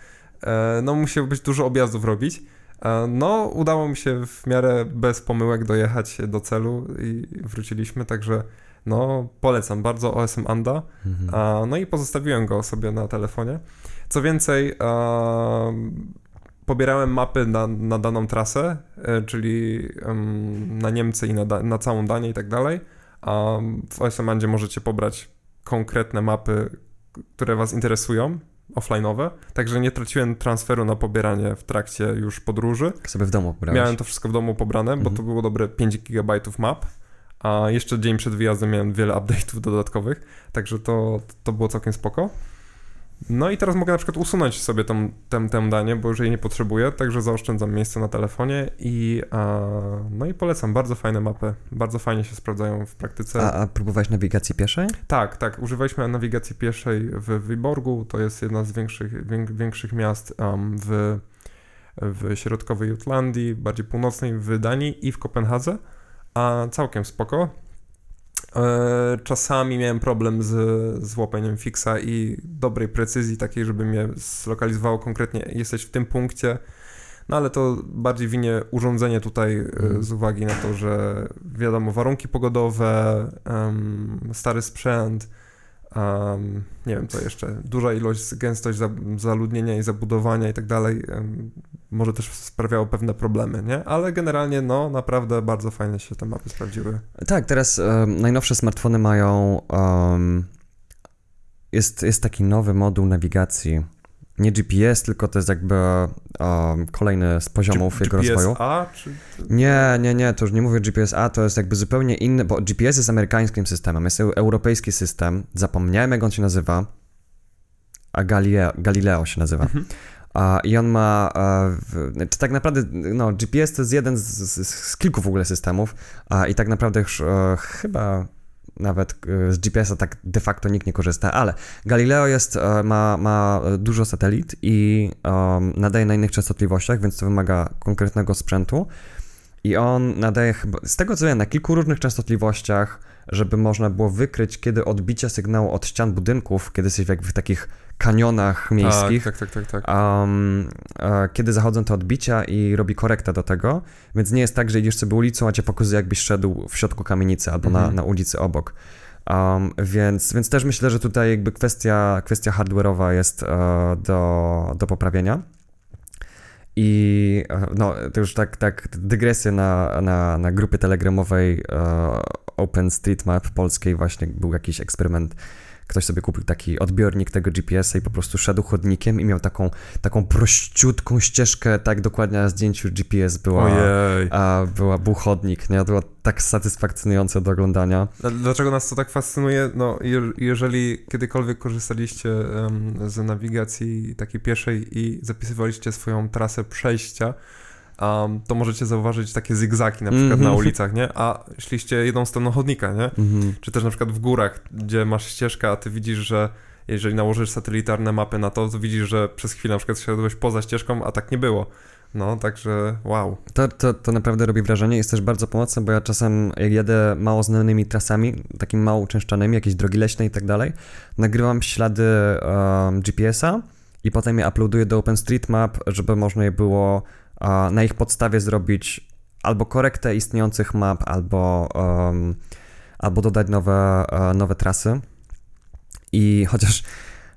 e, no musi być dużo objazdów robić. E, no, udało mi się w miarę bez pomyłek dojechać do celu i wróciliśmy, także no, polecam bardzo OSM Anda. Mm. no i pozostawiłem go sobie na telefonie. Co więcej, pobierałem mapy na, na daną trasę, e, czyli na Niemcy i na, na całą Danię i tak dalej, a w OSM możecie pobrać konkretne mapy, które Was interesują, offline'owe, także nie traciłem transferu na pobieranie w trakcie już podróży. Sobie w domu pobrałeś. Miałem to wszystko w domu pobrane, bo to mhm. było dobre 5 GB map, a jeszcze dzień przed wyjazdem miałem wiele update'ów dodatkowych, także to, to było całkiem spoko. No i teraz mogę na przykład usunąć sobie tą, tę, tę danie, bo już jej nie potrzebuję, także zaoszczędzam miejsce na telefonie i no i polecam, bardzo fajne mapy, bardzo fajnie się sprawdzają w praktyce. A, a próbowałeś nawigacji pieszej? Tak, tak, używaliśmy nawigacji pieszej w Wyborgu, to jest jedna z większych, większych miast um, w, w środkowej Jutlandii, bardziej północnej w Danii i w Kopenhadze, a całkiem spoko. E, czasami miałem problem z, z łapeniem fixa i dobrej precyzji takiej, żeby mnie zlokalizowało konkretnie, jesteś w tym punkcie, no ale to bardziej winie urządzenie tutaj mm. z uwagi na to, że wiadomo, warunki pogodowe, stary sprzęt, um, nie wiem co jeszcze, duża ilość, gęstość zaludnienia i zabudowania i tak dalej, um, może też sprawiało pewne problemy, nie? Ale generalnie, no, naprawdę bardzo fajnie się te mapy sprawdziły. Tak, teraz um, najnowsze smartfony mają, jest, jest taki nowy moduł nawigacji, nie GPS, tylko to jest jakby um, kolejny z poziomów G jego GPS rozwoju. A, czy... Nie, nie, nie, to już nie mówię GPS A, to jest jakby zupełnie inny, bo GPS jest amerykańskim systemem, jest europejski system, zapomniałem jak on się nazywa, a Galileo, Galileo się nazywa. Mhm. I on ma, czy znaczy tak naprawdę, no, GPS to jest jeden z, z, z kilku w ogóle systemów, i tak naprawdę już e, chyba nawet e, z GPS-a tak de facto nikt nie korzysta, ale Galileo jest, e, ma, ma dużo satelit i nadaje na innych częstotliwościach, więc to wymaga konkretnego sprzętu. I on nadaje chyba, z tego co wiem, na kilku różnych częstotliwościach, żeby można było wykryć, kiedy odbicia sygnału od ścian budynków, kiedy jesteś w, w takich kanionach miejskich. Tak, tak, tak, tak. tak. Um, kiedy zachodzą te odbicia i robi korektę do tego, więc nie jest tak, że idziesz sobie ulicą, a cię pokazuje jakbyś szedł w środku kamienicy albo mhm. na, na ulicy obok. Um, więc, więc też myślę, że tutaj jakby kwestia, kwestia hardware'owa jest uh, do, do poprawienia. I e, no, to już tak, tak dygresję na, na, na grupie telegramowej uh, OpenStreetMap polskiej właśnie był jakiś eksperyment ktoś sobie kupił taki odbiornik tego GPS-a i po prostu szedł chodnikiem i miał taką, taką prościutką ścieżkę, tak dokładnie na zdjęciu GPS była, a, była, był chodnik, nie? To było tak satysfakcjonujące do oglądania. Dlaczego nas to tak fascynuje? No, jeżeli kiedykolwiek korzystaliście um, z nawigacji takiej pieszej i zapisywaliście swoją trasę przejścia, um, to możecie zauważyć takie zygzaki na przykład mm -hmm. na mhm. ulicach, nie? A szliście jedną stroną chodnika, nie? Mm -hmm. Czy też na przykład w górach, gdzie masz ścieżkę, a ty widzisz, że jeżeli nałożysz satelitarne mapy na to, to widzisz, że przez chwilę na przykład szedłeś poza ścieżką, a tak nie było. No, także wow. To, to, to naprawdę robi wrażenie. Jest też bardzo pomocne, bo ja czasem, jak jadę mało znanymi trasami, takimi mało uczęszczanymi, jakieś drogi leśne i tak dalej, nagrywam ślady um, GPS-a i potem je uploaduję do OpenStreetMap, żeby można je było na ich podstawie zrobić albo korektę istniejących map, albo, um, albo dodać nowe, e, nowe trasy. I chociaż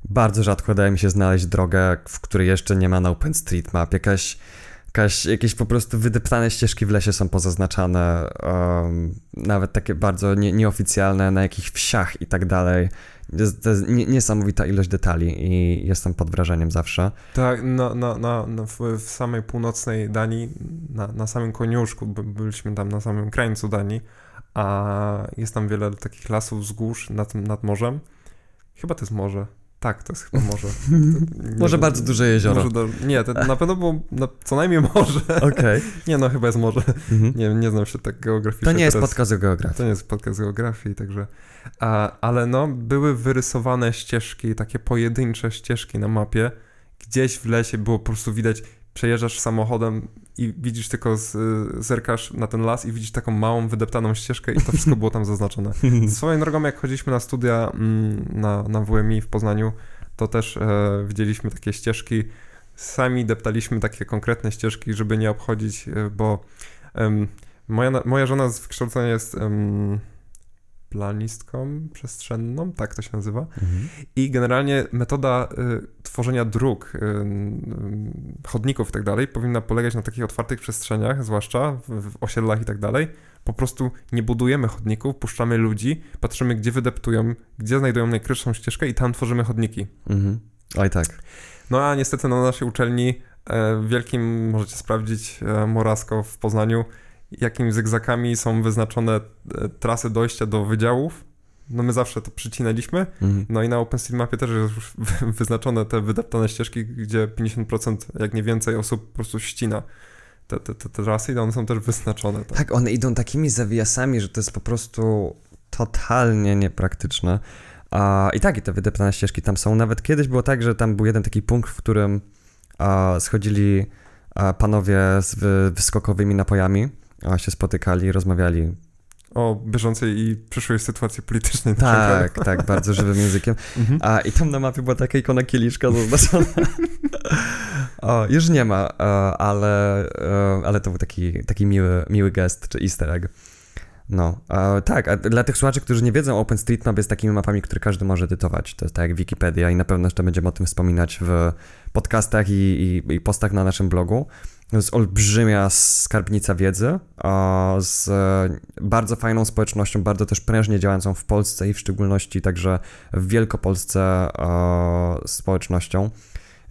bardzo rzadko daje mi się znaleźć drogę, w której jeszcze nie ma na OpenStreetMap, jakaś, jakaś, jakieś po prostu wydeptane ścieżki w lesie są pozaznaczane, um, nawet takie bardzo nie, nieoficjalne, na jakichś wsiach i tak dalej. Jest, to jest niesamowita ilość detali i jestem pod wrażeniem zawsze. Tak, na, na, na, w, samej północnej Danii, na, na samym koniuszku, byliśmy tam na samym krańcu Danii, a jest tam wiele takich lasów, wzgórz nad, nad morzem. Chyba to jest morze. Tak, to jest chyba morze. To, może bardzo duże jezioro. Do, nie, to na pewno było co najmniej morze. Okej. Okay. Nie, no chyba jest morze. Mhm. Nie, nie znam się tak geograficznie. To nie jest teraz. podcast o geografii. To nie jest podcast geografii, także... A, ale no, były wyrysowane ścieżki, takie pojedyncze ścieżki na mapie. Gdzieś w lesie było po prostu widać, przejeżdżasz samochodem i widzisz tylko, z, zerkasz na ten las i widzisz taką małą, wydeptaną ścieżkę i to wszystko było tam zaznaczone. Swoją drogą, jak chodziliśmy na studia mm, na, na WMI w Poznaniu, to też e, widzieliśmy takie ścieżki, sami deptaliśmy takie konkretne ścieżki, żeby nie obchodzić, e, bo moja, moja żona z wykształcenia jest planistką przestrzenną, tak to się nazywa. Mhm. I generalnie metoda y, tworzenia dróg, y, y, chodników i tak dalej powinna polegać na takich otwartych przestrzeniach, zwłaszcza w, w osiedlach i tak dalej. Po prostu nie budujemy chodników, puszczamy ludzi, patrzymy gdzie wydeptują, gdzie znajdują najkrótszą ścieżkę i tam tworzymy chodniki. Mhm. Oj tak. No a niestety na naszej uczelni e, wielkim, możecie sprawdzić, e, Morasko w Poznaniu, jakimi zygzakami są wyznaczone e, trasy dojścia do wydziałów. No my zawsze to przycinaliśmy. Mhm. No i na OpenStreetMapie też jest już wyznaczone te wydeptane ścieżki, gdzie 50%, jak nie więcej osób po prostu ścina te, te, te, te trasy i one są też wyznaczone. Tak. tak, one idą takimi zawiasami, że to jest po prostu totalnie niepraktyczne. I tak, i te wydeptane ścieżki tam są. Nawet kiedyś było tak, że tam był jeden taki punkt, w którym schodzili panowie z wyskokowymi napojami a się spotykali, rozmawiali. O bieżącej i przyszłej sytuacji politycznej. Tak, tak, bardzo żywym językiem. Mhm. A i tam na mapie była taka ikona kieliszka zaznaczona. o, już nie ma, e, ale, e, ale to był taki, taki miły, miły gest, czy easter egg. No, tak, a dla tych słuchaczy, którzy nie wiedzą, OpenStreetMap jest takimi mapami, które każdy może edytować. To jest tak jak Wikipedia i na pewno jeszcze będziemy o tym wspominać w podcastach i, i, i postach na naszym blogu. Jest olbrzymia skarbnica wiedzy z bardzo fajną społecznością, bardzo też prężnie działającą w Polsce i w szczególności także w Wielkopolsce społecznością.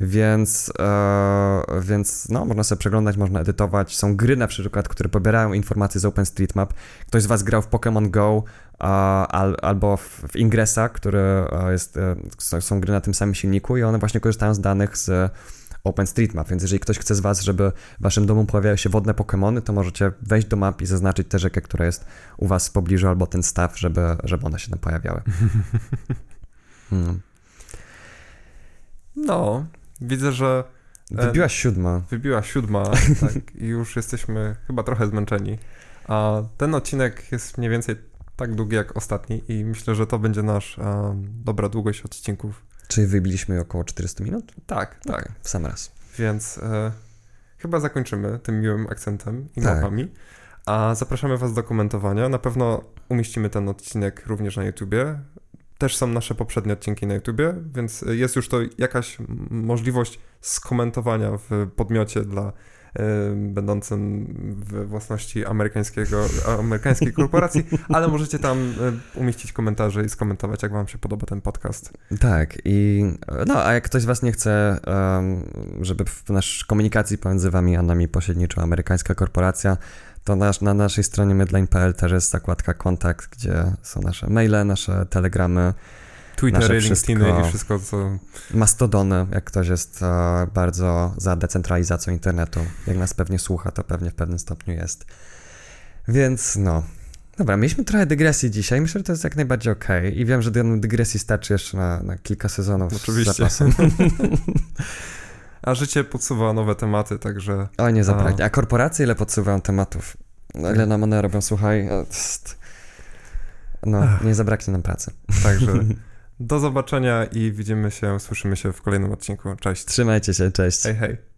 Więc, e, więc no, można sobie przeglądać, można edytować. Są gry na przykład, które pobierają informacje z OpenStreetMap. Ktoś z Was grał w Pokémon Go al, albo w, w Ingressa, które jest, e, są gry na tym samym silniku i one właśnie korzystają z danych z OpenStreetMap, więc jeżeli ktoś chce z Was, żeby w Waszym domu pojawiały się wodne Pokémony, to możecie wejść do map i zaznaczyć tę rzekę, która jest u Was w pobliżu, albo ten staw, żeby, żeby one się tam pojawiały. Hmm. No, widzę, że... E, wybiła siódma. Wybiła siódma, tak, i już jesteśmy chyba trochę zmęczeni. A ten odcinek jest mniej więcej tak długi jak ostatni i myślę, że to będzie nasz um, dobra długość odcinków. Czyli wybiliśmy około 400 minut? Tak, tak. Okay, w sam raz. Więc e, chyba zakończymy tym miłym akcentem i tak. mapami. A zapraszamy Was do komentowania. Na pewno umieścimy ten odcinek również na YouTubie. Też są nasze poprzednie odcinki na YouTubie, więc jest już to jakaś możliwość skomentowania w podmiocie dla będącym w własności amerykańskiego, amerykańskiej korporacji, ale możecie tam umieścić komentarze i skomentować, jak wam się podoba ten podcast. Tak, i no, a jak ktoś z was nie chce, żeby w naszej komunikacji pomiędzy wami a nami pośredniczyła amerykańska korporacja, to nasz, na naszej stronie medline.pl też jest zakładka kontakt, gdzie są nasze maile, nasze telegramy, Twittery, LinkedIny i wszystko, co... Mastodony, jak ktoś jest e, bardzo za decentralizacją internetu. Jak nas pewnie słucha, to pewnie w pewnym stopniu jest. Więc no... Dobra, mieliśmy trochę dygresji dzisiaj. Myślę, że to jest jak najbardziej ok. I wiem, że dygresji starczy jeszcze na, na kilka sezonów Oczywiście. A życie podsuwa nowe tematy, także... O, nie zabraknie. A korporacje ile podsuwają tematów? Ile nam one robią, słuchaj? No, nie zabraknie nam pracy. Także Do zobaczenia i widzimy się, słyszymy się w kolejnym odcinku. Cześć. Trzymajcie się, cześć. Hej, hej.